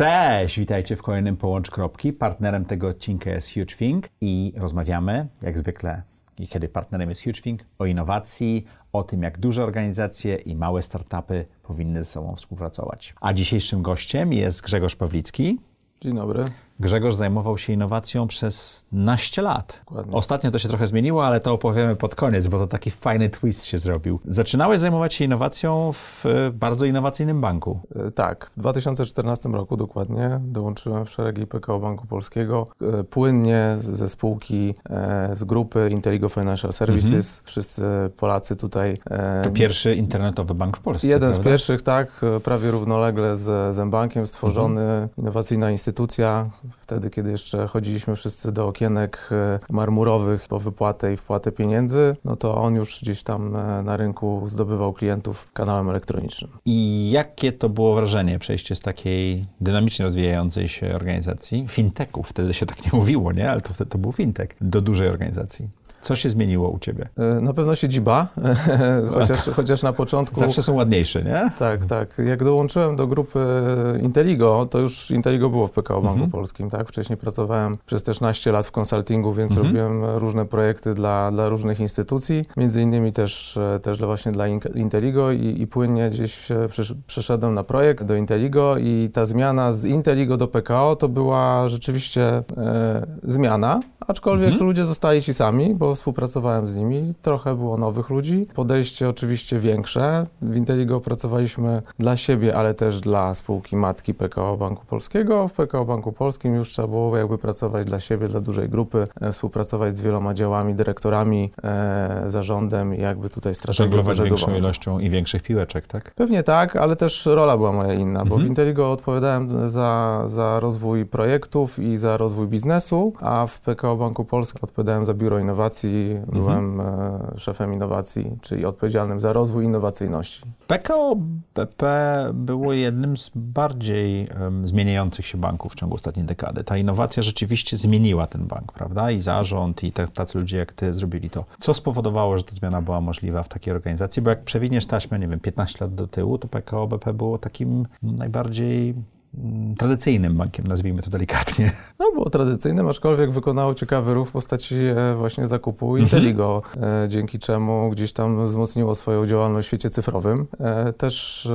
Cześć, witajcie w kolejnym Połącz Kropki. Partnerem tego odcinka jest Huge Think i rozmawiamy, jak zwykle, i kiedy partnerem jest Huge Think, o innowacji, o tym, jak duże organizacje i małe startupy powinny ze sobą współpracować. A dzisiejszym gościem jest Grzegorz Pawlicki. Dzień dobry. Grzegorz zajmował się innowacją przez naście lat. Dokładnie. Ostatnio to się trochę zmieniło, ale to opowiemy pod koniec, bo to taki fajny twist się zrobił. Zaczynałeś zajmować się innowacją w e, bardzo innowacyjnym banku. E, Tak, w 2014 roku dokładnie dołączyłem w szeregi PKO Banku Polskiego. E, Płynnie z- ze spółki, z grupy Inteligo Financial Services. Wszyscy Polacy tutaj. To pierwszy internetowy bank w Polsce. Jeden z prawda? pierwszych, tak, prawie równolegle z Zembankiem stworzony, innowacyjna instytucja. Wtedy, kiedy jeszcze chodziliśmy wszyscy do okienek e, marmurowych po wypłatę i wpłatę pieniędzy, no to on już gdzieś tam e, na rynku zdobywał klientów kanałem elektronicznym. I jakie to było wrażenie przejście z takiej dynamicznie rozwijającej się organizacji, fintechu, wtedy się tak nie mówiło, nie? Ale to wtedy to był fintech, do dużej organizacji. Co się zmieniło u ciebie? E, Na pewno siedziba, chociaż, chociaż na początku. Zawsze są ładniejsze, nie? Tak, tak. Jak dołączyłem do grupy Inteligo, to już Inteligo było w PKO Banku Mhm. Polskim, tak? Wcześniej pracowałem przez też naście lat w konsultingu, więc Mhm. robiłem różne projekty dla, dla różnych instytucji, między innymi też, e, też dla właśnie dla In- Inteligo i, i płynnie gdzieś przesz- przeszedłem na projekt do Inteligo i ta zmiana z Inteligo do PKO to była rzeczywiście e, zmiana, aczkolwiek Mhm. ludzie zostali ci sami, bo współpracowałem z nimi, trochę było nowych ludzi, podejście oczywiście większe. W Inteligo pracowaliśmy dla siebie, ale też dla spółki matki PKO Banku Polskiego. W PKO Banku Polskim już trzeba było jakby pracować dla siebie, dla dużej grupy, e, współpracować z wieloma działami, dyrektorami, e, zarządem i jakby tutaj strategią dużego większą ilością i większych piłeczek, tak? Pewnie tak, ale też rola była moja inna, bo Mhm. w Inteligo odpowiadałem za, za rozwój projektów i za rozwój biznesu, a w PKO Banku Polskim odpowiadałem za biuro innowacji, byłem e, szefem innowacji, czyli odpowiedzialnym za rozwój innowacyjności. PKO BP było jednym z bardziej zmieniających się banków w ciągu ostatniej dekady. Ta innowacja rzeczywiście zmieniła ten bank, prawda? I zarząd, i te, tacy ludzie jak ty zrobili to. Co spowodowało, że ta zmiana była możliwa w takiej organizacji? Bo jak przewiniesz taśmę, nie wiem, 15 lat do tyłu, to PKO BP było takim najbardziej tradycyjnym bankiem, nazwijmy to delikatnie. No, było tradycyjnym, aczkolwiek wykonało ciekawy ruch w postaci e, właśnie zakupu Inteligo, e, dzięki czemu gdzieś tam wzmocniło swoją działalność w świecie cyfrowym. E, Też,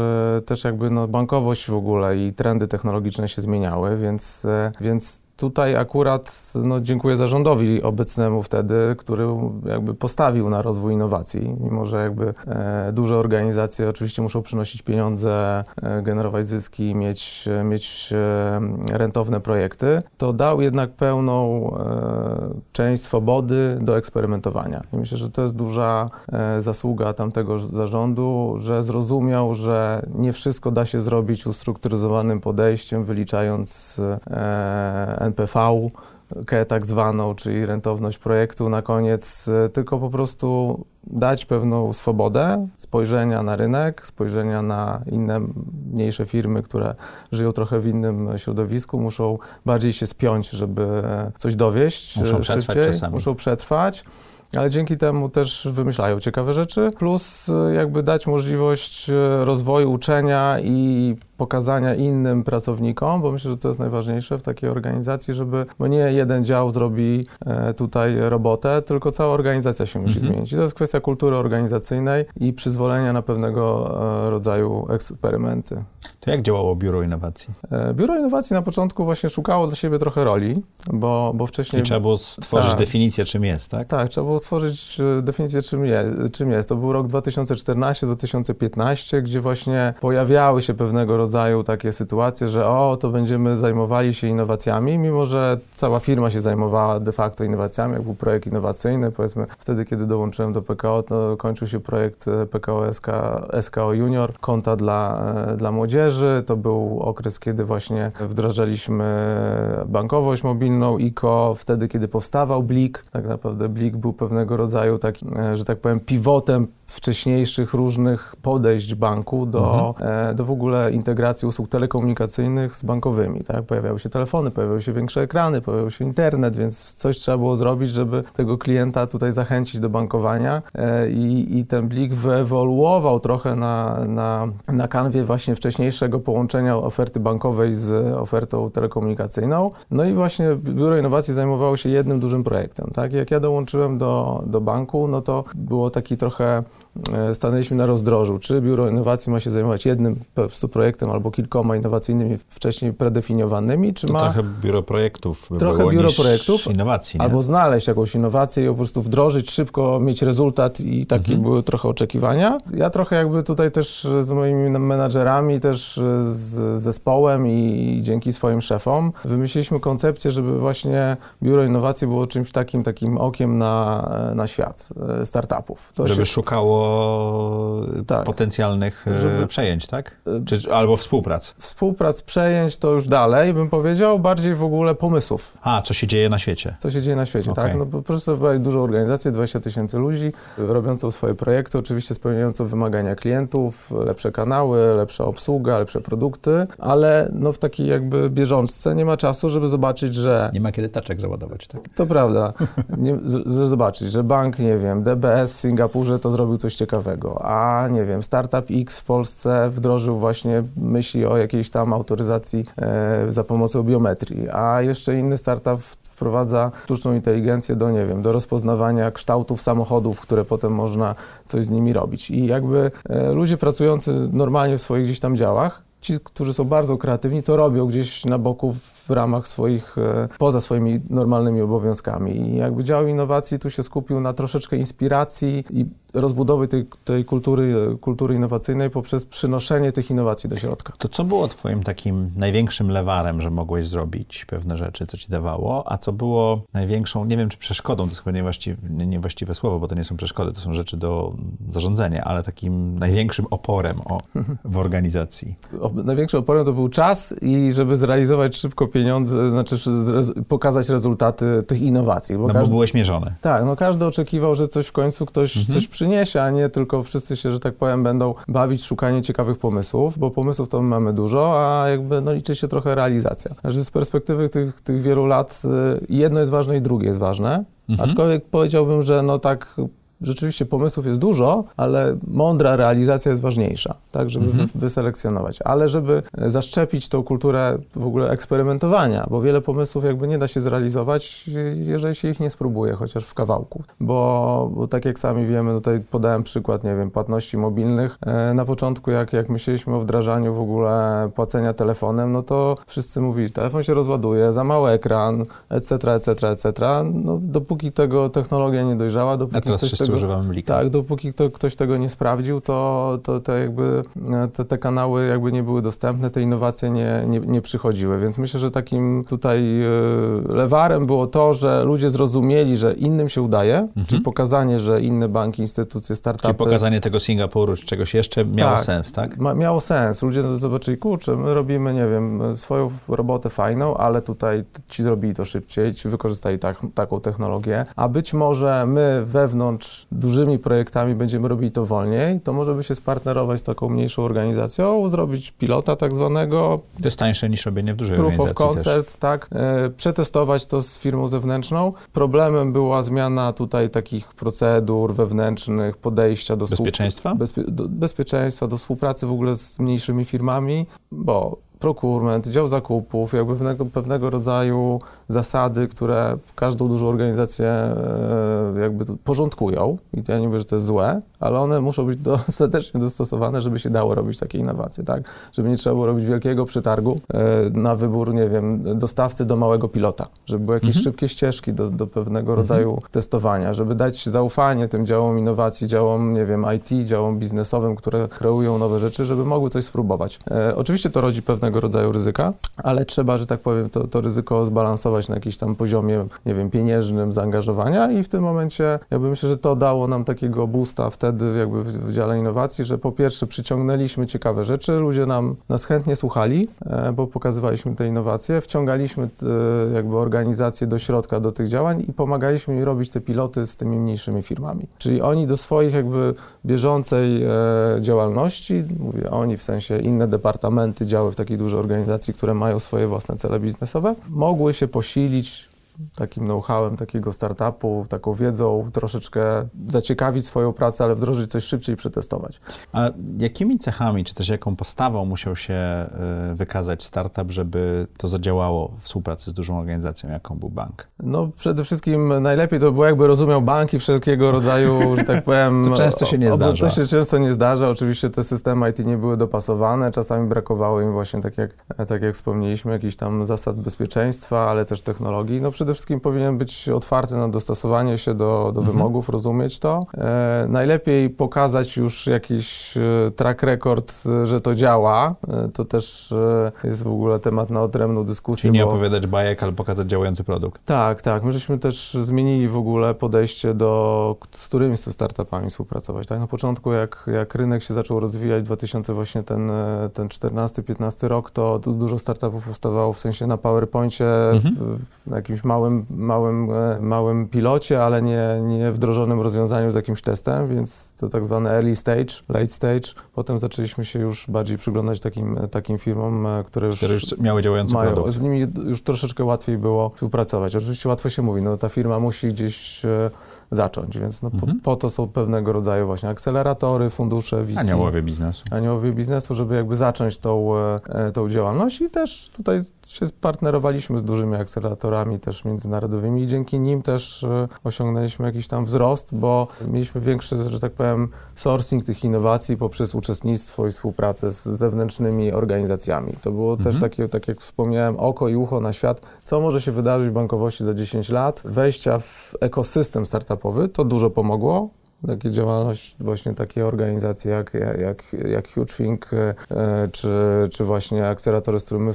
też jakby no, bankowość w ogóle i trendy technologiczne się zmieniały, więc, więc tutaj akurat no, dziękuję zarządowi obecnemu wtedy, który jakby postawił na rozwój innowacji, mimo że jakby e, duże organizacje oczywiście muszą przynosić pieniądze, e, generować zyski, mieć, mieć e, rentowne projekty, to dał jednak pełną e, część swobody do eksperymentowania. I myślę, że to jest duża e, zasługa tamtego zarządu, że zrozumiał, że nie wszystko da się zrobić ustrukturyzowanym podejściem, wyliczając e, NPV, tak zwaną, czyli rentowność projektu na koniec, e, tylko po prostu dać pewną swobodę spojrzenia na rynek, spojrzenia na inne mniejsze firmy, które żyją trochę w innym środowisku, muszą bardziej się spiąć, żeby coś dowieść Muszą e, przetrwać szybciej, czasami. muszą przetrwać. Ale dzięki temu też wymyślają ciekawe rzeczy, plus e, jakby dać możliwość rozwoju uczenia i pokazania innym pracownikom, bo myślę, że to jest najważniejsze w takiej organizacji, żeby, bo nie jeden dział zrobi e, tutaj robotę, tylko cała organizacja się musi Mhm. zmienić. I to jest kwestia kultury organizacyjnej i przyzwolenia na pewnego e, rodzaju eksperymenty. To jak działało Biuro Innowacji? E, Biuro Innowacji na początku właśnie szukało dla siebie trochę roli, bo, bo wcześniej... Czyli trzeba było stworzyć Tak. definicję, czym jest, tak? Tak, trzeba było stworzyć definicję, czym, je, czym jest. To był rok 2014-2015, gdzie właśnie pojawiały się pewnego rodzaju takie sytuacje, że o, to będziemy zajmowali się innowacjami, mimo że cała firma się zajmowała de facto innowacjami, jak był projekt innowacyjny, powiedzmy wtedy, kiedy dołączyłem do PKO, to kończył się projekt e, PKO SK, SKO Junior, konta dla, e, dla młodzieży. To był okres, kiedy właśnie wdrażaliśmy bankowość mobilną, ICO, wtedy, kiedy powstawał Blik. Tak naprawdę Blik był pewnego rodzaju takim, że tak powiem, pivotem wcześniejszych różnych podejść banku do, mhm. E, do w ogóle integracji usług telekomunikacyjnych z bankowymi. Tak? Pojawiały się telefony, pojawiały się większe ekrany, pojawił się internet, więc coś trzeba było zrobić, żeby tego klienta tutaj zachęcić do bankowania e, i, i ten Blik wyewoluował trochę na, na, na kanwie właśnie wcześniejszego połączenia oferty bankowej z ofertą telekomunikacyjną. No i właśnie Biuro Innowacji zajmowało się jednym dużym projektem. Tak? Jak ja dołączyłem do, do banku, no to było taki trochę stanęliśmy na rozdrożu, czy Biuro Innowacji ma się zajmować jednym po prostu projektem albo kilkoma innowacyjnymi, wcześniej predefiniowanymi, czy to ma... trochę biuro projektów Trochę biuro projektów. innowacji? Albo znaleźć jakąś innowację i po prostu wdrożyć szybko, mieć rezultat i takie mhm. były trochę oczekiwania. Ja trochę jakby tutaj też z moimi menadżerami, też z zespołem i dzięki swoim szefom wymyśliliśmy koncepcję, żeby właśnie Biuro Innowacji było czymś takim, takim okiem na, na świat e, startupów. To żeby się... szukało tak. potencjalnych e, Żeby... przejęć, tak? Czy, albo współprac? Współprac, przejęć to już dalej, bym powiedział, bardziej w ogóle pomysłów. A, co się dzieje na świecie? Co się dzieje na świecie, okay. tak? No, proszę sobie dużą organizację, 20 tysięcy ludzi, robiącą swoje projekty, oczywiście spełniającą wymagania klientów, lepsze kanały, lepsza obsługa, lepsze produkty, ale no w takiej jakby bieżączce nie ma czasu, żeby zobaczyć, że... Nie ma kiedy taczek załadować, tak? To prawda. Nie, z, zobaczyć, że bank, nie wiem, DBS w Singapurze to zrobił coś ciekawego, a nie wiem, Startup X w Polsce wdrożył właśnie myśli o jakiejś tam autoryzacji e, za pomocą biometrii, a jeszcze inny startup wprowadza sztuczną inteligencję do, nie wiem, do rozpoznawania kształtów samochodów, które potem można coś z nimi robić. I jakby e, ludzie pracujący normalnie w swoich gdzieś tam działach, ci, którzy są bardzo kreatywni, to robią gdzieś na boku w ramach swoich, e, poza swoimi normalnymi obowiązkami. I jakby dział innowacji tu się skupił na troszeczkę inspiracji i rozbudowy tej, tej kultury, kultury innowacyjnej poprzez przynoszenie tych innowacji do środka. To co było twoim takim największym lewarem, że mogłeś zrobić pewne rzeczy, co ci dawało, a co było największą, nie wiem czy przeszkodą, to jest chyba niewłaściwe, niewłaściwe słowo, bo to nie są przeszkody, to są rzeczy do zarządzania, ale takim największym oporem o, w organizacji? Największym oporem to był czas i żeby zrealizować szybko pieniądze, znaczy pokazać rezultaty tych innowacji. Bo no każdy, bo byłeś mierzony. Tak, no każdy oczekiwał, że coś w końcu ktoś mhm. coś przyniesie, a nie tylko wszyscy się, że tak powiem, będą bawić szukanie ciekawych pomysłów, bo pomysłów to mamy dużo, a jakby no, liczy się trochę realizacja. Znaczy z perspektywy tych, tych wielu lat y, jedno jest ważne i drugie jest ważne. Mhm. Aczkolwiek powiedziałbym, że no tak rzeczywiście pomysłów jest dużo, ale mądra realizacja jest ważniejsza, tak, żeby mhm. wyselekcjonować. Ale żeby zaszczepić tą kulturę w ogóle eksperymentowania, bo wiele pomysłów jakby nie da się zrealizować, jeżeli się ich nie spróbuje, chociaż w kawałku. Bo, bo tak jak sami wiemy, tutaj podałem przykład, nie wiem, płatności mobilnych. E, na początku, jak, jak myśleliśmy o wdrażaniu w ogóle płacenia telefonem, no to wszyscy mówili, telefon się rozładuje, za mały ekran, etc., etc., etc. No, dopóki tego technologia nie dojrzała, dopóki ktoś tego używamy Blika. Tak, dopóki to, ktoś tego nie sprawdził, to, to, to jakby te, te, kanały jakby nie były dostępne, te innowacje nie, nie, nie przychodziły, więc myślę, że takim tutaj e, lewarem było to, że ludzie zrozumieli, że innym się udaje, mhm. czyli pokazanie, że inne banki, instytucje, startupy... Czyli pokazanie tego Singapuru czy czegoś jeszcze miało tak, sens, tak? Ma, miało sens. Ludzie zobaczyli, kurczę, my robimy, nie wiem, swoją robotę fajną, ale tutaj ci zrobili to szybciej, ci wykorzystali tak, taką technologię, a być może my wewnątrz dużymi projektami będziemy robili to wolniej, to może by się spartnerować z taką mniejszą organizacją, zrobić pilota tak zwanego. To jest tańsze niż robienie w dużej proof organizacji Proof of concept, też. tak. E, przetestować to z firmą zewnętrzną. Problemem była zmiana tutaj takich procedur wewnętrznych, podejścia do bezpieczeństwa, bezpie, do, bezpieczeństwa, do współpracy w ogóle z mniejszymi firmami, bo procurement, dział zakupów, jakby pewnego, pewnego rodzaju zasady, które każdą dużą organizację e, jakby porządkują. I ja nie mówię, że to jest złe, ale one muszą być dostatecznie dostosowane, żeby się dało robić takie innowacje, tak? Żeby nie trzeba było robić wielkiego przetargu e, na wybór, nie wiem, dostawcy do małego pilota, żeby były jakieś mhm. szybkie ścieżki do, do pewnego mhm. rodzaju testowania, żeby dać zaufanie tym działom innowacji, działom, nie wiem, IT, działom biznesowym, które kreują nowe rzeczy, żeby mogły coś spróbować. E, oczywiście to rodzi pewnego rodzaju ryzyka, ale trzeba, że tak powiem, to, to ryzyko zbalansować inwestować na jakimś tam poziomie, nie wiem, pieniężnym zaangażowania i w tym momencie jakby myślę, że to dało nam takiego boosta wtedy jakby w, w dziale innowacji, że po pierwsze przyciągnęliśmy ciekawe rzeczy, ludzie nam, nas chętnie słuchali, e, bo pokazywaliśmy te innowacje, wciągaliśmy e, jakby organizacje do środka do tych działań i pomagaliśmy im robić te piloty z tymi mniejszymi firmami. Czyli oni do swoich jakby bieżącej e, działalności, mówię oni w sensie inne departamenty, działy w takiej dużej organizacji, które mają swoje własne cele biznesowe, mogły się posilić takim know-howem takiego startupu, taką wiedzą, troszeczkę zaciekawić swoją pracę, ale wdrożyć coś szybciej i przetestować. A jakimi cechami, czy też jaką postawą musiał się y, wykazać startup, żeby to zadziałało w współpracy z dużą organizacją, jaką był bank? No przede wszystkim najlepiej to było jakby rozumiał banki wszelkiego rodzaju, że tak powiem... to często się nie zdarza. To się często nie zdarza. Oczywiście te systemy IT nie były dopasowane, czasami brakowało im właśnie, tak jak, tak jak wspomnieliśmy, jakichś tam zasad bezpieczeństwa, ale też technologii. No przede wszystkim powinien być otwarty na dostosowanie się do, do mhm. wymogów, rozumieć to. E, najlepiej pokazać już jakiś e, track record, e, że to działa. E, to też e, jest w ogóle temat na odrębną dyskusję. Czyli nie bo... opowiadać bajek, ale pokazać działający produkt. Tak, tak. My żeśmy też zmienili w ogóle podejście do, z którymi z startupami współpracować. Tak? Na początku, jak, jak rynek się zaczął rozwijać, 2000 właśnie ten, ten 14-15 rok, to dużo startupów powstawało w sensie na PowerPoincie, mhm. w, na jakimś małym małym, e, małym pilocie, ale nie, nie wdrożonym rozwiązaniu z jakimś testem, więc to tak zwany early stage, late stage. Potem zaczęliśmy się już bardziej przyglądać takim, takim firmom, e, które już, które już miały działający mają. produkt. Z nimi już troszeczkę łatwiej było współpracować. Oczywiście łatwo się mówi, no ta firma musi gdzieś e, zacząć, więc no, mhm. po, po, to są pewnego rodzaju właśnie akceleratory, fundusze, VC. Aniołowie biznesu. Aniołowie biznesu, żeby jakby zacząć tą, tą działalność i też tutaj się partnerowaliśmy z dużymi akceleratorami też międzynarodowymi i dzięki nim też e, osiągnęliśmy jakiś tam wzrost, bo mieliśmy większy, że tak powiem, sourcing tych innowacji poprzez uczestnictwo i współpracę z zewnętrznymi organizacjami. To było mhm. też takie, tak jak wspomniałem, oko i ucho na świat, co może się wydarzyć w bankowości za 10 lat, wejścia w ekosystem startupowy, to dużo pomogło takie działalność, właśnie takie organizacje jak, jak, jak HugeThink, e, czy, czy właśnie akceleratory, z którymi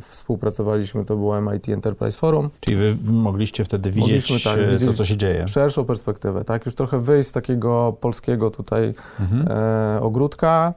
współpracowaliśmy, to było MIT Enterprise Forum. Czyli wy mogliście wtedy widzieć, tak, widzieć to, co się dzieje. Szerszą perspektywę, tak? Już trochę wyjść z takiego polskiego tutaj mhm. e, ogródka,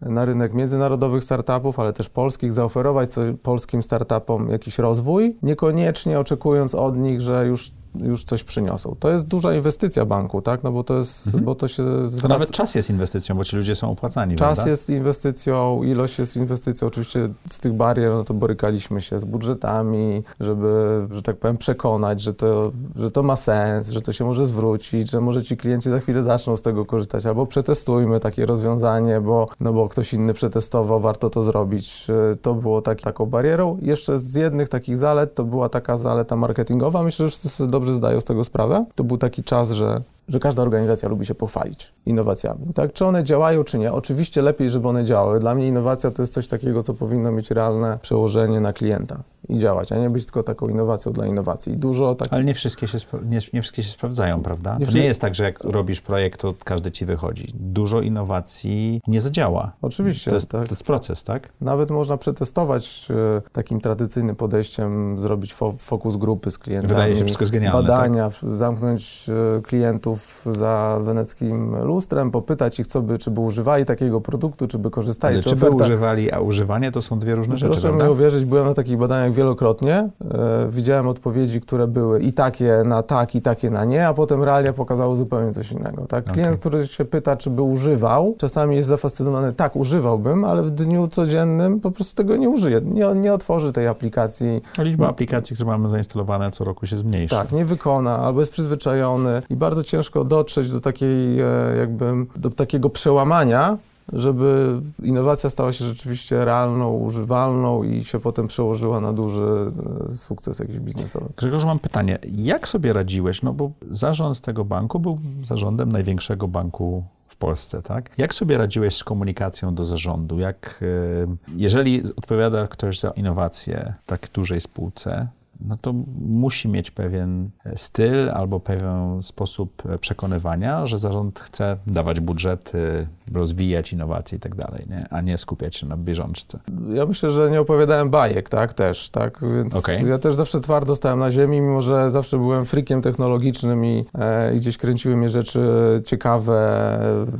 na rynek międzynarodowych startupów, ale też polskich, zaoferować polskim startupom jakiś rozwój, niekoniecznie oczekując od nich, że już już coś przyniosą. To jest duża inwestycja banku, tak? No bo to jest, mhm. bo to się zwraca... Nawet czas jest inwestycją, bo ci ludzie są opłacani, Czas prawda? jest inwestycją, ilość jest inwestycją. Oczywiście z tych barier, no to borykaliśmy się z budżetami, żeby, że tak powiem, przekonać, że to, że to ma sens, że to się może zwrócić, że może ci klienci za chwilę zaczną z tego korzystać, albo przetestujmy takie rozwiązanie, bo, no bo ktoś inny przetestował, warto to zrobić. To było tak, taką barierą. Jeszcze z jednych takich zalet to była taka zaleta marketingowa. Myślę, że wszyscy dobrze zdają z tego sprawę. To był taki czas, że że każda organizacja lubi się pochwalić innowacjami. Tak? Czy one działają, czy nie? Oczywiście lepiej, żeby one działały. Dla mnie innowacja to jest coś takiego, co powinno mieć realne przełożenie na klienta i działać, a nie być tylko taką innowacją dla innowacji. dużo takich... Ale nie wszystkie, się, nie, nie wszystkie się sprawdzają, prawda? Nie to nie jest tak, że jak robisz projekt, to każdy ci wychodzi. Dużo innowacji nie zadziała. Oczywiście. To jest, tak. to jest proces, tak? Nawet można przetestować e, takim tradycyjnym podejściem, zrobić fo fokus grupy z klientami. Wydaje się wszystko jest genialne, Badania, tak? zamknąć e, klientów za weneckim lustrem, popytać ich, co by, czy by używali takiego produktu, czy by korzystali. Ale czy, czy by używali, a używanie to są dwie różne Proszę rzeczy, Proszę mi uwierzyć, byłem na takich badaniach wielokrotnie. E, widziałem odpowiedzi, które były i takie na tak, i takie na nie, a potem realia pokazało zupełnie coś innego. Tak? Klient, okay. który się pyta, czy by używał, czasami jest zafascynowany, tak, używałbym, ale w dniu codziennym po prostu tego nie użyje. Nie, nie otworzy tej aplikacji. A liczba aplikacji, które mamy zainstalowane co roku się zmniejsza. Tak, nie wykona, albo jest przyzwyczajony i bardzo ciężko ciężko dotrzeć do takiej, e, jakby, do takiego przełamania, żeby innowacja stała się rzeczywiście realną, używalną i się potem przełożyła na duży e, sukces jakiś biznesowy. Grzegorz, mam pytanie. Jak sobie radziłeś? No bo zarząd tego banku był zarządem największego banku w Polsce, tak? Jak sobie radziłeś z komunikacją do zarządu? Jak, e, jeżeli odpowiada ktoś za innowacje tak dużej spółce, no to musi mieć pewien styl albo pewien sposób przekonywania, że zarząd chce dawać budżety, rozwijać innowacje i tak dalej, nie? a nie skupiać się na bieżączce. Ja myślę, że nie opowiadałem bajek, tak, też, tak, więc okay. ja też zawsze twardo stałem na ziemi, mimo że zawsze byłem frikiem technologicznym i, e, i gdzieś kręciły mnie rzeczy ciekawe.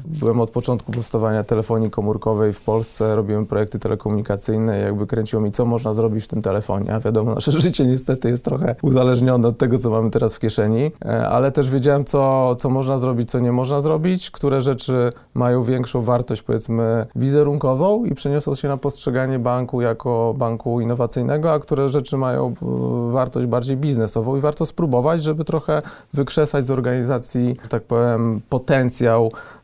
Byłem od początku powstawania telefonii komórkowej w Polsce, robiłem projekty telekomunikacyjne, jakby kręciło mi, co można zrobić w tym telefonie, a wiadomo, nasze życie niestety jest trochę uzależnione od tego, co mamy teraz w kieszeni, e, ale też wiedziałem, co, co można zrobić, co nie można zrobić, które rzeczy mają większą wartość, powiedzmy, wizerunkową i przeniosą się na postrzeganie banku jako banku innowacyjnego, a które rzeczy mają wartość bardziej biznesową i warto spróbować, żeby trochę wykrzesać z organizacji, tak powiem, potencjał e,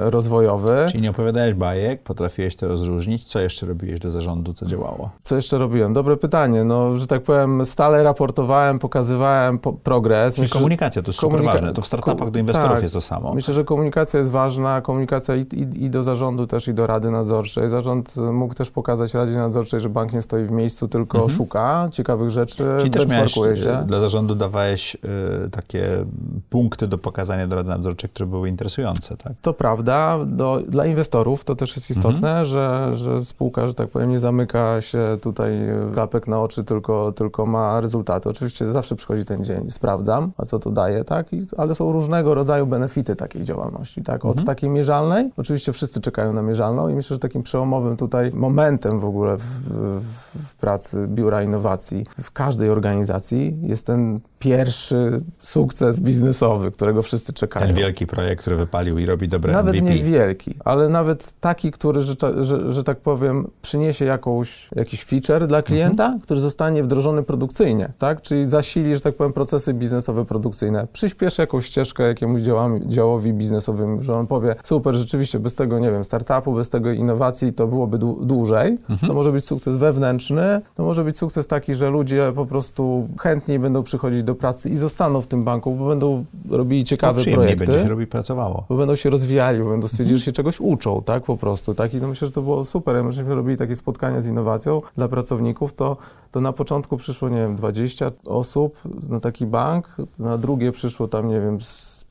rozwojowy. Czyli nie opowiadałeś bajek, potrafiłeś to rozróżnić. Co jeszcze robiłeś do zarządu, co działało? Co jeszcze robiłem? Dobre pytanie. No, że tak powiem, stale raportowałem, pokazywałem po progres. Czyli Myślę, komunikacja to jest komunika- super ważne. To w startupach do inwestorów tak. jest to samo. Myślę, że komunikacja jest ważna. Komunikacja i, i, i, do zarządu też, i do Rady Nadzorczej. Zarząd mógł też pokazać Radzie Nadzorczej, że bank nie stoi w miejscu, tylko mhm. szuka ciekawych rzeczy, Czyli też miałeś, się. Dla zarządu dawałeś y, takie punkty do pokazania do Rady Nadzorczej, które były interesujące, tak? To prawda. Do, dla inwestorów to też jest istotne, mhm. że, że spółka, że tak powiem, nie zamyka się tutaj klapek na oczy, tylko, tylko ma rezultaty. Oczywiście zawsze przychodzi ten dzień, sprawdzam, a co to daje, tak? I, ale są różnego rodzaju benefity takiej działalności, tak? Od mhm. takiej mierzalnej, oczywiście wszyscy czekają na mierzalną i myślę, że takim przełomowym tutaj momentem w ogóle w, w, w pracy Biura Innowacji w każdej organizacji jest ten pierwszy sukces biznesowy, którego wszyscy czekają. Ten wielki projekt, który wypalił i robi dobre Nawet MVP. nie wielki, ale nawet taki, który, że, że, że tak powiem, przyniesie jakąś, jakiś feature dla klienta, mhm. który zostanie wdrożony produkcyjnie, tak? Czyli zasili, że tak powiem, procesy biznesowe, produkcyjne. Przyspieszy jakąś ścieżkę jakiemuś działami, działowi biznesowym, że on powie, super, rzeczywiście, bez tego, nie wiem, startupu, bez tego innowacji to byłoby dłużej. Mhm. To może być sukces wewnętrzny, to może być sukces taki, że ludzie po prostu chętniej będą przychodzić do pracy i zostaną w tym banku, bo będą robili ciekawe no, projekty. będzie się robi pracowało. Bo będą się rozwijali, bo będą stwierdzili, że się czegoś uczą, tak, po prostu, tak, i no myślę, że to było super. Jak myśmy robili takie spotkania z innowacją dla pracowników, to, to na początku przyszło, nie wiem, 20 osób na taki bank, na drugie przyszło tam, nie wiem,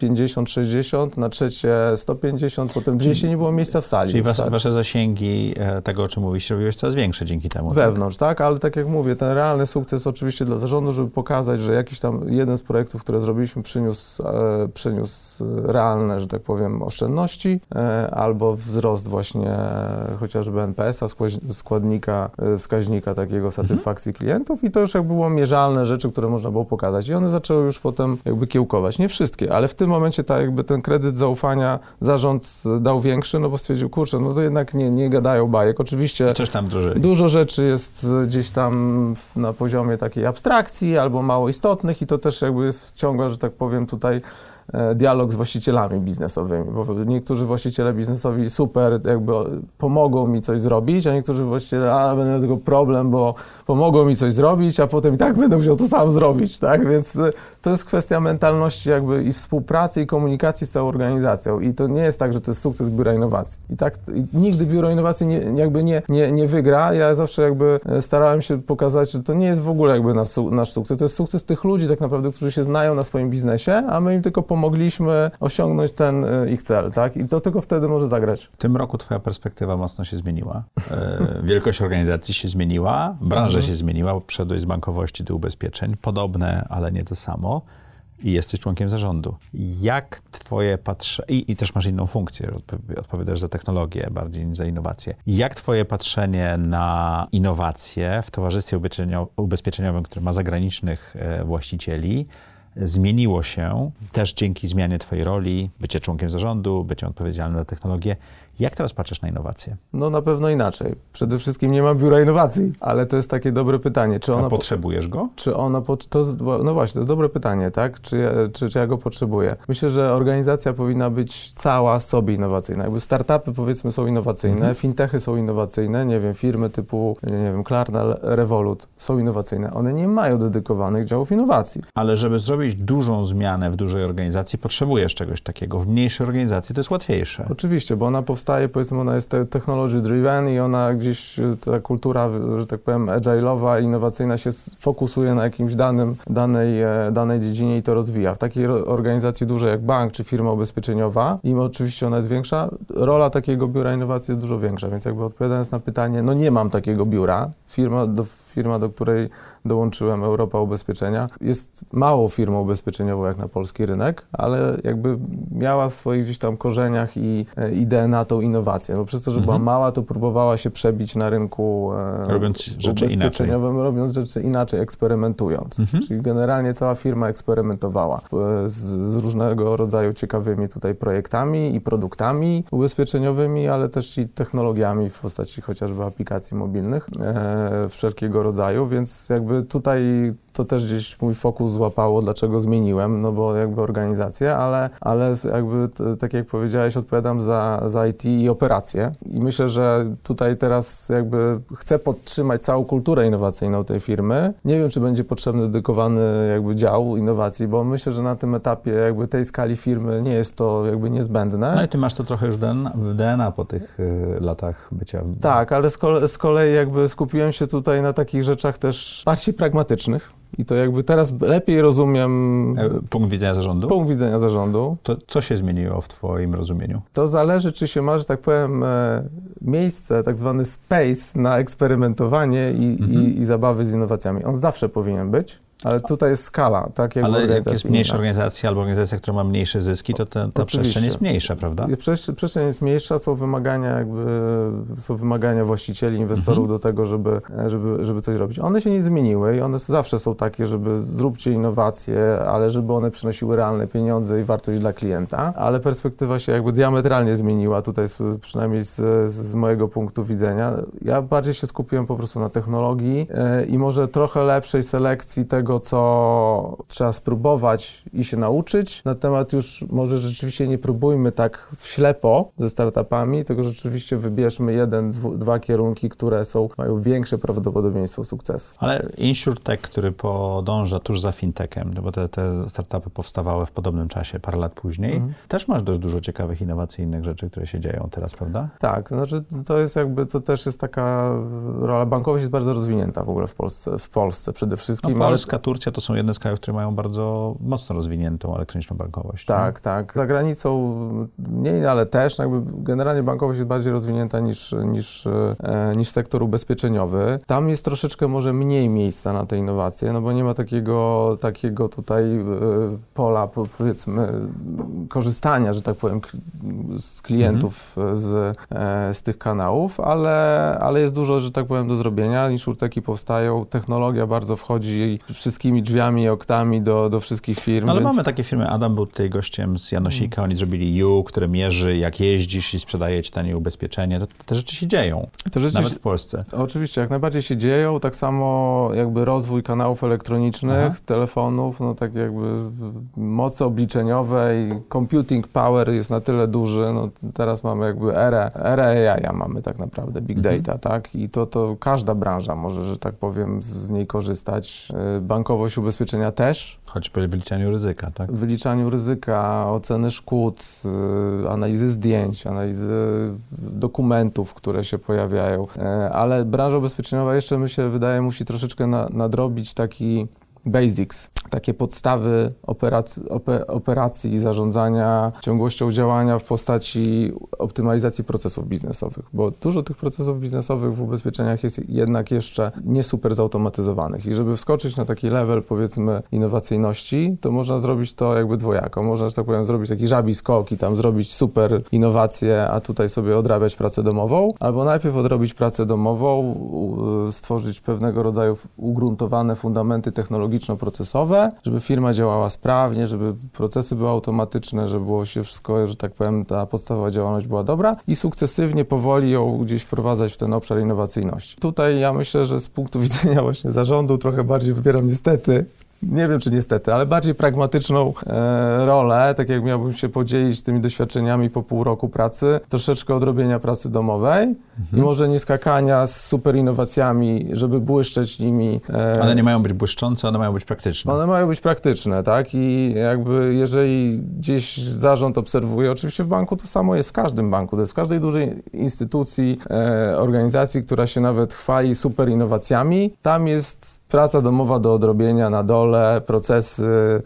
50, 60, na trzecie 150, potem 200 nie było miejsca w sali. Czyli wasze, tak? wasze zasięgi e, tego, o czym mówisz, robiłeś coraz większe dzięki temu. Tak? Wewnątrz, tak? tak? Ale tak jak mówię, ten realny sukces oczywiście dla zarządu, żeby pokazać, że jakiś tam jeden z projektów, które zrobiliśmy, przyniósł, e, przyniósł realne, że tak powiem, oszczędności e, albo wzrost właśnie chociażby NPS-a, składnika, e, wskaźnika takiego satysfakcji mhm. klientów i to już jak było mierzalne rzeczy, które można było pokazać i one zaczęły już potem jakby kiełkować. Nie wszystkie, ale w tym momencie tak jakby ten kredyt zaufania zarząd dał większy, no bo stwierdził, kurczę, no to jednak nie, nie gadają bajek. Oczywiście dużo rzeczy jest gdzieś tam na poziomie takiej abstrakcji albo mało istotnych i to też jakby jest ciągła, że tak powiem tutaj dialog z właścicielami biznesowymi, bo niektórzy właściciele biznesowi super jakby pomogą mi coś zrobić, a niektórzy właściciele, a będę tego problem, bo pomogą mi coś zrobić, a potem i tak będę musiał to sam zrobić, tak? Więc e, to jest kwestia mentalności jakby i współpracy i komunikacji z całą organizacją i to nie jest tak, że to jest sukces Biura Innowacji. I tak i nigdy Biuro Innowacji nie, jakby nie, nie, nie wygra. Ja zawsze jakby e, starałem się pokazać, że to nie jest w ogóle jakby nasz, nasz sukces, to jest sukces tych ludzi tak naprawdę, którzy się znają na swoim biznesie, a my im tylko pomogliśmy osiągnąć ten e, ich cel, tak? I do tego wtedy może zagrać. W tym roku twoja perspektywa mocno się zmieniła. E, wielkość organizacji się zmieniła, branża mhm. się zmieniła, przeszedłeś z bankowości do ubezpieczeń. Podobne, ale nie to samo i jesteś członkiem zarządu. Jak twoje patrzenie, i, i, też masz inną funkcję, odpowiadasz za technologię bardziej niż za innowacje. Jak twoje patrzenie na innowacje w towarzystwie ubezpieczeniowym, które ma zagranicznych e, właścicieli, zmieniło się też dzięki zmianie Twojej roli, bycie członkiem zarządu, bycie odpowiedzialnym za technologię. Jak teraz patrzysz na innowacje? No na pewno inaczej. Przede wszystkim nie ma biura innowacji, ale to jest takie dobre pytanie. Czy ono A potrzebujesz go? Czy ono, to, no właśnie, to jest dobre pytanie, tak? Czy ja, czy, czy ja go potrzebuję? Myślę, że organizacja powinna być cała sobie innowacyjna. Jakby startupy powiedzmy są innowacyjne, mhm. fintechy są innowacyjne, nie wiem, firmy typu, nie wiem, Klarna, Revolut są innowacyjne. One nie mają dedykowanych działów innowacji. Ale żeby zrobić zrobić dużą zmianę w dużej organizacji, potrzebujesz czegoś takiego. W mniejszej organizacji to jest łatwiejsze. Oczywiście, bo ona powstaje, powiedzmy, ona jest technology driven i ona gdzieś, ta kultura, że tak powiem, agile'owa, innowacyjna się fokusuje na jakimś danym, danej, e, danej dziedzinie i to rozwija. W takiej organizacji dużej jak bank czy firma ubezpieczeniowa, im oczywiście ona jest większa, rola takiego biura innowacji jest dużo większa, więc jakby odpowiadając na pytanie, no nie mam takiego biura, firma, do, firma, do której dołączyłem, Europa Ubezpieczenia. Jest mało firmą ubezpieczeniową jak na polski rynek, ale jakby miała w swoich gdzieś tam korzeniach i, e, i DNA tą innowację. No przez to, że mhm. była mała, to próbowała się przebić na rynku e, robiąc rzeczy ubezpieczeniowym, inaczej. robiąc rzeczy inaczej, eksperymentując. Mhm. Czyli generalnie cała firma eksperymentowała e, z, z, różnego rodzaju ciekawymi tutaj projektami i produktami ubezpieczeniowymi, ale też i technologiami w postaci chociażby aplikacji mobilnych e, wszelkiego rodzaju, więc jakby tutaj to też gdzieś mój fokus złapało, dlaczego zmieniłem, no bo jakby organizację, ale, ale jakby tak jak powiedziałeś, odpowiadam za, za IT i operacje i myślę, że tutaj teraz jakby chcę podtrzymać całą kulturę innowacyjną tej firmy. Nie wiem, czy będzie potrzebny dedykowany jakby dział innowacji, bo myślę, że na tym etapie jakby tej skali firmy nie jest to jakby niezbędne. No i ty masz to trochę już w DNA po tych y, latach bycia. Tak, ale z, kole, z kolei jakby skupiłem się tutaj na takich rzeczach też bardziej pragmatycznych. I to jakby teraz lepiej rozumiem. E, punkt widzenia zarządu? Punkt widzenia zarządu. To co się zmieniło w Twoim rozumieniu? To zależy, czy się ma, że tak powiem, e, miejsce, tak zwany space na eksperymentowanie i, mhm. i, i zabawy z innowacjami. On zawsze powinien być. Ale tutaj jest skala, tak jak Ale jak jest mniejsza organizacja albo organizacja, która ma mniejsze zyski, to ta, ta przestrzeń jest mniejsza, prawda? Przestrzeń jest mniejsza, są wymagania jakby, są wymagania właścicieli, inwestorów mhm. do tego, żeby, żeby, żeby coś robić. One się nie zmieniły i one zawsze są takie, żeby zróbcie innowacje, ale żeby one przynosiły realne pieniądze i wartość dla klienta, ale perspektywa się jakby diametralnie zmieniła tutaj, przynajmniej z, z mojego punktu widzenia. Ja bardziej się skupiłem po prostu na technologii e, i może trochę lepszej selekcji tego, tego, co trzeba spróbować i się nauczyć. Na temat już może rzeczywiście nie próbujmy tak w ślepo ze startupami, tylko rzeczywiście wybierzmy jeden, dwa kierunki, które są, mają większe prawdopodobieństwo sukcesu. Ale InsurTech, który podąża tuż za fintechem, no bo te, te startupy powstawały w podobnym czasie, parę lat później, mhm. też masz dość dużo ciekawych, innowacyjnych rzeczy, które się dzieją teraz, prawda? Tak, znaczy to jest jakby, to też jest taka rola, bankowość jest bardzo rozwinięta w ogóle w Polsce, w Polsce przede wszystkim. No, Polska, Turcja to są jedne z krajów, które mają bardzo mocno rozwiniętą elektroniczną bankowość. Tak, nie? tak. Za granicą mniej, ale też jakby generalnie bankowość jest bardziej rozwinięta niż, niż, e, niż sektor ubezpieczeniowy. Tam jest troszeczkę może mniej miejsca na te innowacje, no bo nie ma takiego, takiego tutaj e, pola, powiedzmy, korzystania, że tak powiem, z klientów mhm. z, e, z tych kanałów, ale, ale jest dużo, że tak powiem, do zrobienia. Insurteki powstają, technologia bardzo wchodzi, wszystkimi drzwiami i oknami do, do wszystkich firm. No, ale więc... mamy takie firmy. Adam był tutaj gościem z Janosika, mm. oni zrobili U, które mierzy, jak jeździsz i sprzedaje ci tanie ubezpieczenie. To, te rzeczy się dzieją, te rzeczy nawet w Polsce. Oczywiście, jak najbardziej się dzieją. Tak samo jakby rozwój kanałów elektronicznych, Aha. telefonów, no tak jakby mocy obliczeniowej, computing power jest na tyle duży. No, teraz mamy jakby erę, erę AI, mamy tak naprawdę, big mhm. data, tak? I to, to każda branża może, że tak powiem, z niej korzystać. Bank bankowość ubezpieczenia też. Choćby w wyliczaniu ryzyka, tak? W wyliczaniu ryzyka, oceny szkód, y, analizy zdjęć, analizy dokumentów, które się pojawiają. E, ale branża ubezpieczeniowa jeszcze, mi się wydaje, musi troszeczkę nadrobić taki basics, takie podstawy operacji, operacji zarządzania, ciągłością działania w postaci optymalizacji procesów biznesowych, bo dużo tych procesów biznesowych w ubezpieczeniach jest jednak jeszcze nie super zautomatyzowanych i żeby wskoczyć na taki level powiedzmy innowacyjności, to można zrobić to jakby dwojako. Można, że tak powiem, zrobić taki żabi skok i tam zrobić super innowacje, a tutaj sobie odrabiać pracę domową, albo najpierw odrobić pracę domową, stworzyć pewnego rodzaju ugruntowane fundamenty technologiczne technologiczno-procesowe, żeby firma działała sprawnie, żeby procesy były automatyczne, żeby było się wszystko, że tak powiem, ta podstawowa działalność była dobra i sukcesywnie, powoli ją gdzieś wprowadzać w ten obszar innowacyjności. Tutaj ja myślę, że z punktu widzenia właśnie zarządu trochę bardziej wybieram niestety nie wiem czy niestety, ale bardziej pragmatyczną e, rolę, tak jak miałbym się podzielić tymi doświadczeniami po pół roku pracy, troszeczkę odrobienia pracy domowej mhm. i może nie skakania z super innowacjami, żeby błyszczeć nimi. E, one nie mają być błyszczące, one mają być praktyczne. One mają być praktyczne, tak? I jakby jeżeli gdzieś zarząd obserwuje, oczywiście w banku to samo jest w każdym banku, to jest w każdej dużej instytucji, e, organizacji, która się nawet chwali super innowacjami, tam jest praca domowa do odrobienia na dole, procesy,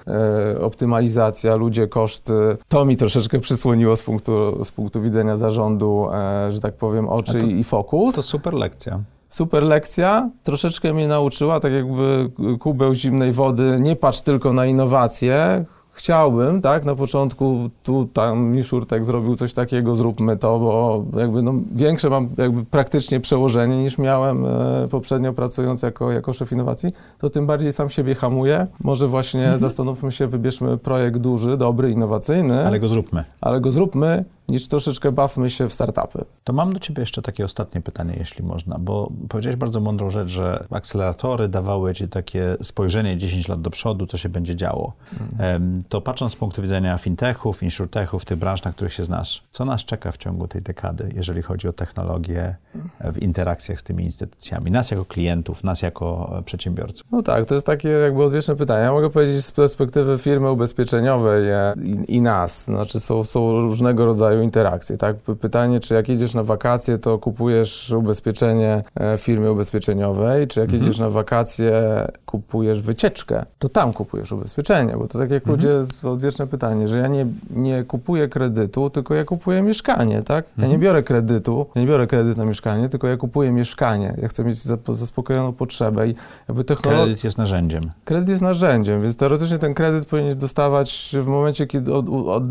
e, optymalizacja, ludzie, koszty. To mi troszeczkę przysłoniło z punktu, z punktu widzenia zarządu, e, że tak powiem, oczy to, i fokus. To super lekcja super lekcja. Troszeczkę mnie nauczyła, tak jakby kubeł zimnej wody. Nie patrz tylko na innowacje, chciałbym, tak, na początku tu tam Miszur tak zrobił coś takiego, zróbmy to, bo jakby no, większe mam jakby praktycznie przełożenie niż miałem e, poprzednio pracując jako, jako szef innowacji, to tym bardziej sam siebie hamuję. Może właśnie mhm. zastanówmy się, wybierzmy projekt duży, dobry, innowacyjny. Ale go zróbmy. Ale go zróbmy niż troszeczkę bawmy się w startupy. To mam do Ciebie jeszcze takie ostatnie pytanie, jeśli można, bo powiedziałeś bardzo mądrą rzecz, że akceleratory dawały Ci takie spojrzenie 10 lat do przodu, co się będzie działo. Mhm. To patrząc z punktu widzenia fintechów, insurtechów, tych branż, na których się znasz, co nas czeka w ciągu tej dekady, jeżeli chodzi o technologię w interakcjach z tymi instytucjami? Nas jako klientów, nas jako przedsiębiorców? No tak, to jest takie jakby odwieczne pytanie. Ja mogę powiedzieć z perspektywy firmy ubezpieczeniowej e, i, i nas. Znaczy są, są różnego rodzaju interakcje, tak? Pytanie, czy jak jedziesz na wakacje, to kupujesz ubezpieczenie w firmie ubezpieczeniowej, czy jak mhm. jedziesz na wakacje, kupujesz wycieczkę, to tam kupujesz ubezpieczenie, bo to tak jak mhm. ludzie, to odwieczne pytanie, że ja nie, nie kupuję kredytu, tylko ja kupuję mieszkanie, tak? Ja nie mhm. biorę kredytu, ja nie biorę kredyt na mieszkanie, tylko ja kupuję mieszkanie. Ja chcę mieć zaspokojoną potrzebę i jakby technologia... Kredyt jest narzędziem. Kredyt jest narzędziem, więc teoretycznie ten kredyt powinieneś dostawać w momencie, kiedy od, od,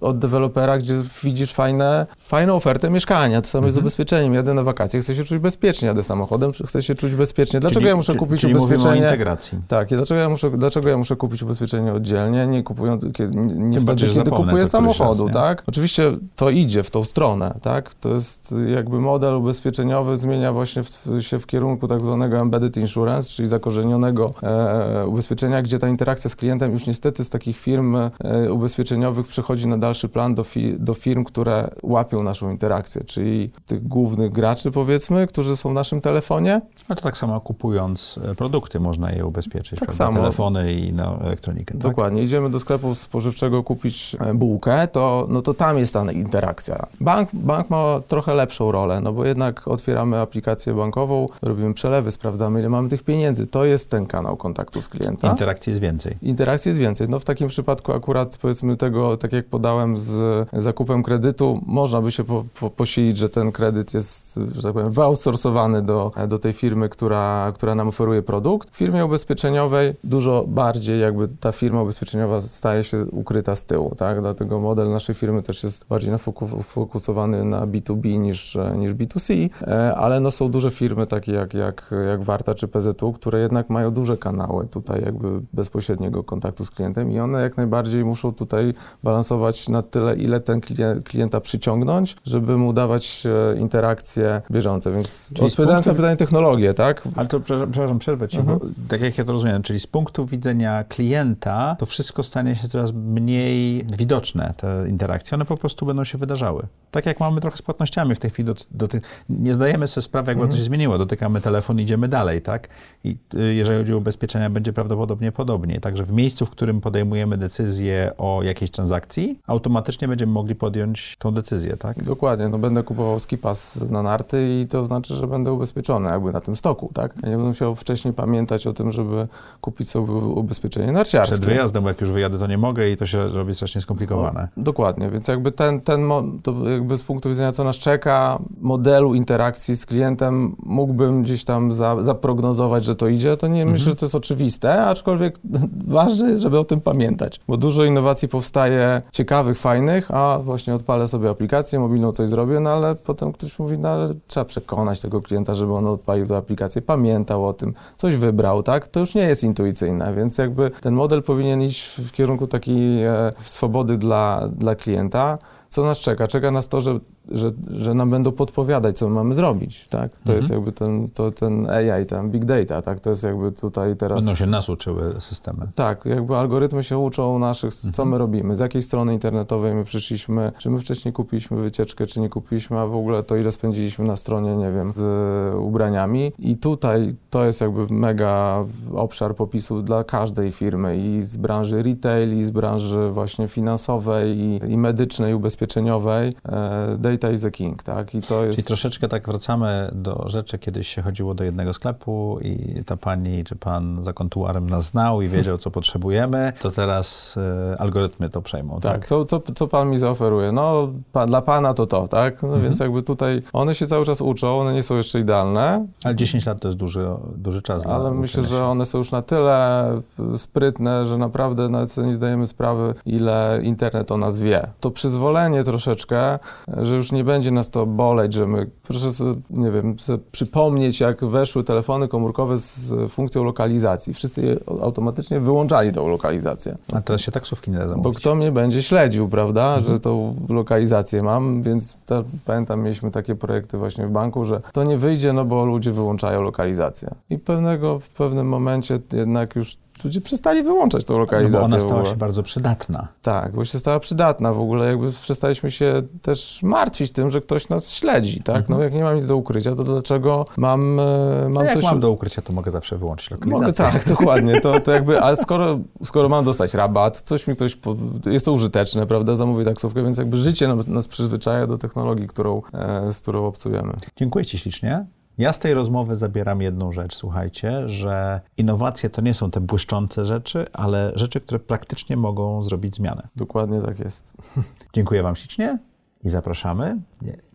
od dewelopera, gdzie widzisz fajne, fajną ofertę mieszkania. To samo jest z mhm. ubezpieczeniem. Jadę na wakacje, chcę się czuć bezpiecznie, jadę samochodem, chcę się czuć bezpiecznie. Dlaczego czyli, ja muszę kupić czyli ubezpieczenie? O integracji. Tak, dlaczego ja, muszę, dlaczego ja muszę kupić ubezpieczenie oddzielnie, nie kupując, kiedy, nie wtedy, kiedy kupuję samochodu, tak? Oczywiście to idzie w tą stronę, tak? To jest jakby model ubezpieczeniowy zmienia właśnie w, się w kierunku tak zwanego embedded insurance, czyli zakorzenionego e, ubezpieczenia, gdzie ta interakcja z klientem już niestety z takich firm e, ubezpieczeniowych przechodzi na dalszy plan do, fi, do firm które łapią naszą interakcję, czyli tych głównych graczy, powiedzmy, którzy są w naszym telefonie. A to tak samo kupując e, produkty można je ubezpieczyć, tak samo. telefony i no, elektronikę. Tak? Dokładnie. Idziemy do sklepu spożywczego kupić e, bułkę, to, no to tam jest ta interakcja. Bank, bank ma trochę lepszą rolę, no bo jednak otwieramy aplikację bankową, robimy przelewy, sprawdzamy, ile mamy tych pieniędzy. To jest ten kanał kontaktu z klienta. Interakcji jest więcej. Interakcji jest więcej. No w takim przypadku akurat powiedzmy tego, tak jak podałem z zakupem kredytu można by się po, po, posilić, że ten kredyt jest, że tak powiem, wyoutsourcowany do, do tej firmy, która, która nam oferuje produkt. W firmie ubezpieczeniowej dużo bardziej jakby ta firma ubezpieczeniowa staje się ukryta z tyłu, tak? Dlatego model naszej firmy też jest bardziej nafokusowany na B2B niż, niż B2C, e, ale no są duże firmy takie jak, jak, jak Warta czy PZU, które jednak mają duże kanały tutaj jakby bezpośredniego kontaktu z klientem i one jak najbardziej muszą tutaj balansować na tyle, ile ten klient, klienta przyciągnąć, żeby mu dawać e, interakcje bieżące. Więc czyli odpowiadając punktu... na pytanie technologię, tak? Ale to, przepraszam, przerwę ci, mhm. bo tak jak ja to rozumiem, czyli z punktu widzenia klienta to wszystko stanie się coraz mniej widoczne, te interakcje. One po prostu będą się wydarzały. Tak jak mamy trochę z płatnościami w tej chwili, do, do ty... nie zdajemy sobie sprawy, jak mhm. to się zmieniło. Dotykamy telefon, idziemy dalej, tak? I y, jeżeli chodzi o ubezpieczenia, będzie prawdopodobnie podobnie. Także w miejscu, w którym podejmujemy decyzję o jakiejś transakcji, automatycznie będziemy mogli podjąć tą decyzję, tak? Dokładnie, no będę kupował skipas na narty i to znaczy, że będę ubezpieczony jakby na tym stoku, tak? Ja nie będę musiał wcześniej pamiętać o tym, żeby kupić sobie ubezpieczenie narciarskie. Przed wyjazdem, jak już wyjadę, to nie mogę i to się robi strasznie skomplikowane. No, dokładnie, więc jakby ten, ten to jakby z punktu widzenia, co nas czeka, modelu interakcji z klientem mógłbym gdzieś tam za, zaprognozować, że to idzie, to nie mhm. myślę, że to jest oczywiste, aczkolwiek ważne jest, żeby o tym pamiętać, bo dużo innowacji powstaje ciekawych, fajnych, a właśnie odpalę sobie aplikację mobilną, coś zrobię, no ale potem ktoś mówi, no ale trzeba przekonać tego klienta, żeby on odpalił tę aplikację, pamiętał o tym, coś wybrał, tak? To już nie jest intuicyjne, więc jakby ten model powinien iść w kierunku takiej e, swobody dla, dla klienta. co nas czeka? Czeka nas to, że, że, że nam będą podpowiadać, co mamy zrobić, tak? To jest Mhm. jakby ten, to, ten AI, ten big data, tak? To jest jakby tutaj teraz... Będą się nas uczyły systemy. Tak, jakby algorytmy się uczą naszych, co Mhm. my robimy, z jakiej strony internetowej my przyszliśmy, czy my wcześniej kupiliśmy wycieczkę, czy nie kupiliśmy, a w ogóle to ile spędziliśmy na stronie, nie wiem, z ubraniami. I tutaj to jest jakby mega obszar popisu dla każdej firmy i z branży retail, i z branży właśnie finansowej, i, i medycznej, ubezpieczeniowej. E, data is the king, tak? I to Czyli jest... troszeczkę tak wracamy do rzeczy, kiedyś się chodziło do jednego sklepu i ta pani czy pan za kontuarem nas znał i wiedział, co potrzebujemy, to teraz e, algorytmy to przejmą. Tak. Tak, co, co, co pan mi zaoferuje? No, pa, dla pana to to, tak? No Mhm. więc jakby tutaj one się cały czas uczą, one nie są jeszcze idealne, Ale 10 lat to jest duży, duży czas. ale myślę, że one są już na tyle sprytne, że naprawdę nawet sobie nie zdajemy sprawy, ile internet o nas wie. To przyzwolenie troszeczkę, że już nie będzie nas to boleć, że my, proszę sobie, nie wiem, sobie przypomnieć, jak weszły telefony komórkowe z funkcją lokalizacji. Wszyscy je automatycznie wyłączali tą lokalizację. A teraz się taksówki nie da Bo zamówić. kto mnie będzie śledził, prawda, Mhm. że tą lokalizację mam, więc ta, pamiętam, mieliśmy takie projekty właśnie w banku, że to nie wyjdzie, no bo ludzie wyłączają lokalizację. I pewnego, w pewnym momencie jednak już ludzie przestali wyłączać tą No lokalizację. ona w stała się bardzo przydatna. Tak, bo się stała przydatna w ogóle, jakby przestaliśmy się też martwić tym, że ktoś nas śledzi, tak? Mhm. No jak nie mam nic do ukrycia, to dlaczego mam, e, No mam jak coś... mam do ukrycia, to mogę zawsze wyłączyć lokalizację. Mogę, tak, dokładnie. To, to jakby, ale skoro, skoro mam dostać rabat, coś mi ktoś, po, jest to użyteczne, prawda, zamówię taksówkę, więc jakby życie nas, nas przyzwyczaja do technologii, którą, e, z którą obcujemy. Dziękuję Ci ślicznie. Ja z tej rozmowy zabieram jedną rzecz, słuchajcie, że innowacje to nie są te błyszczące rzeczy, ale rzeczy, które praktycznie mogą zrobić zmianę. Dokładnie tak jest. Dziękuję Wam ślicznie i zapraszamy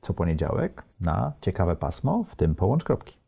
co poniedziałek na ciekawe pasmo, w tym połącz kropki.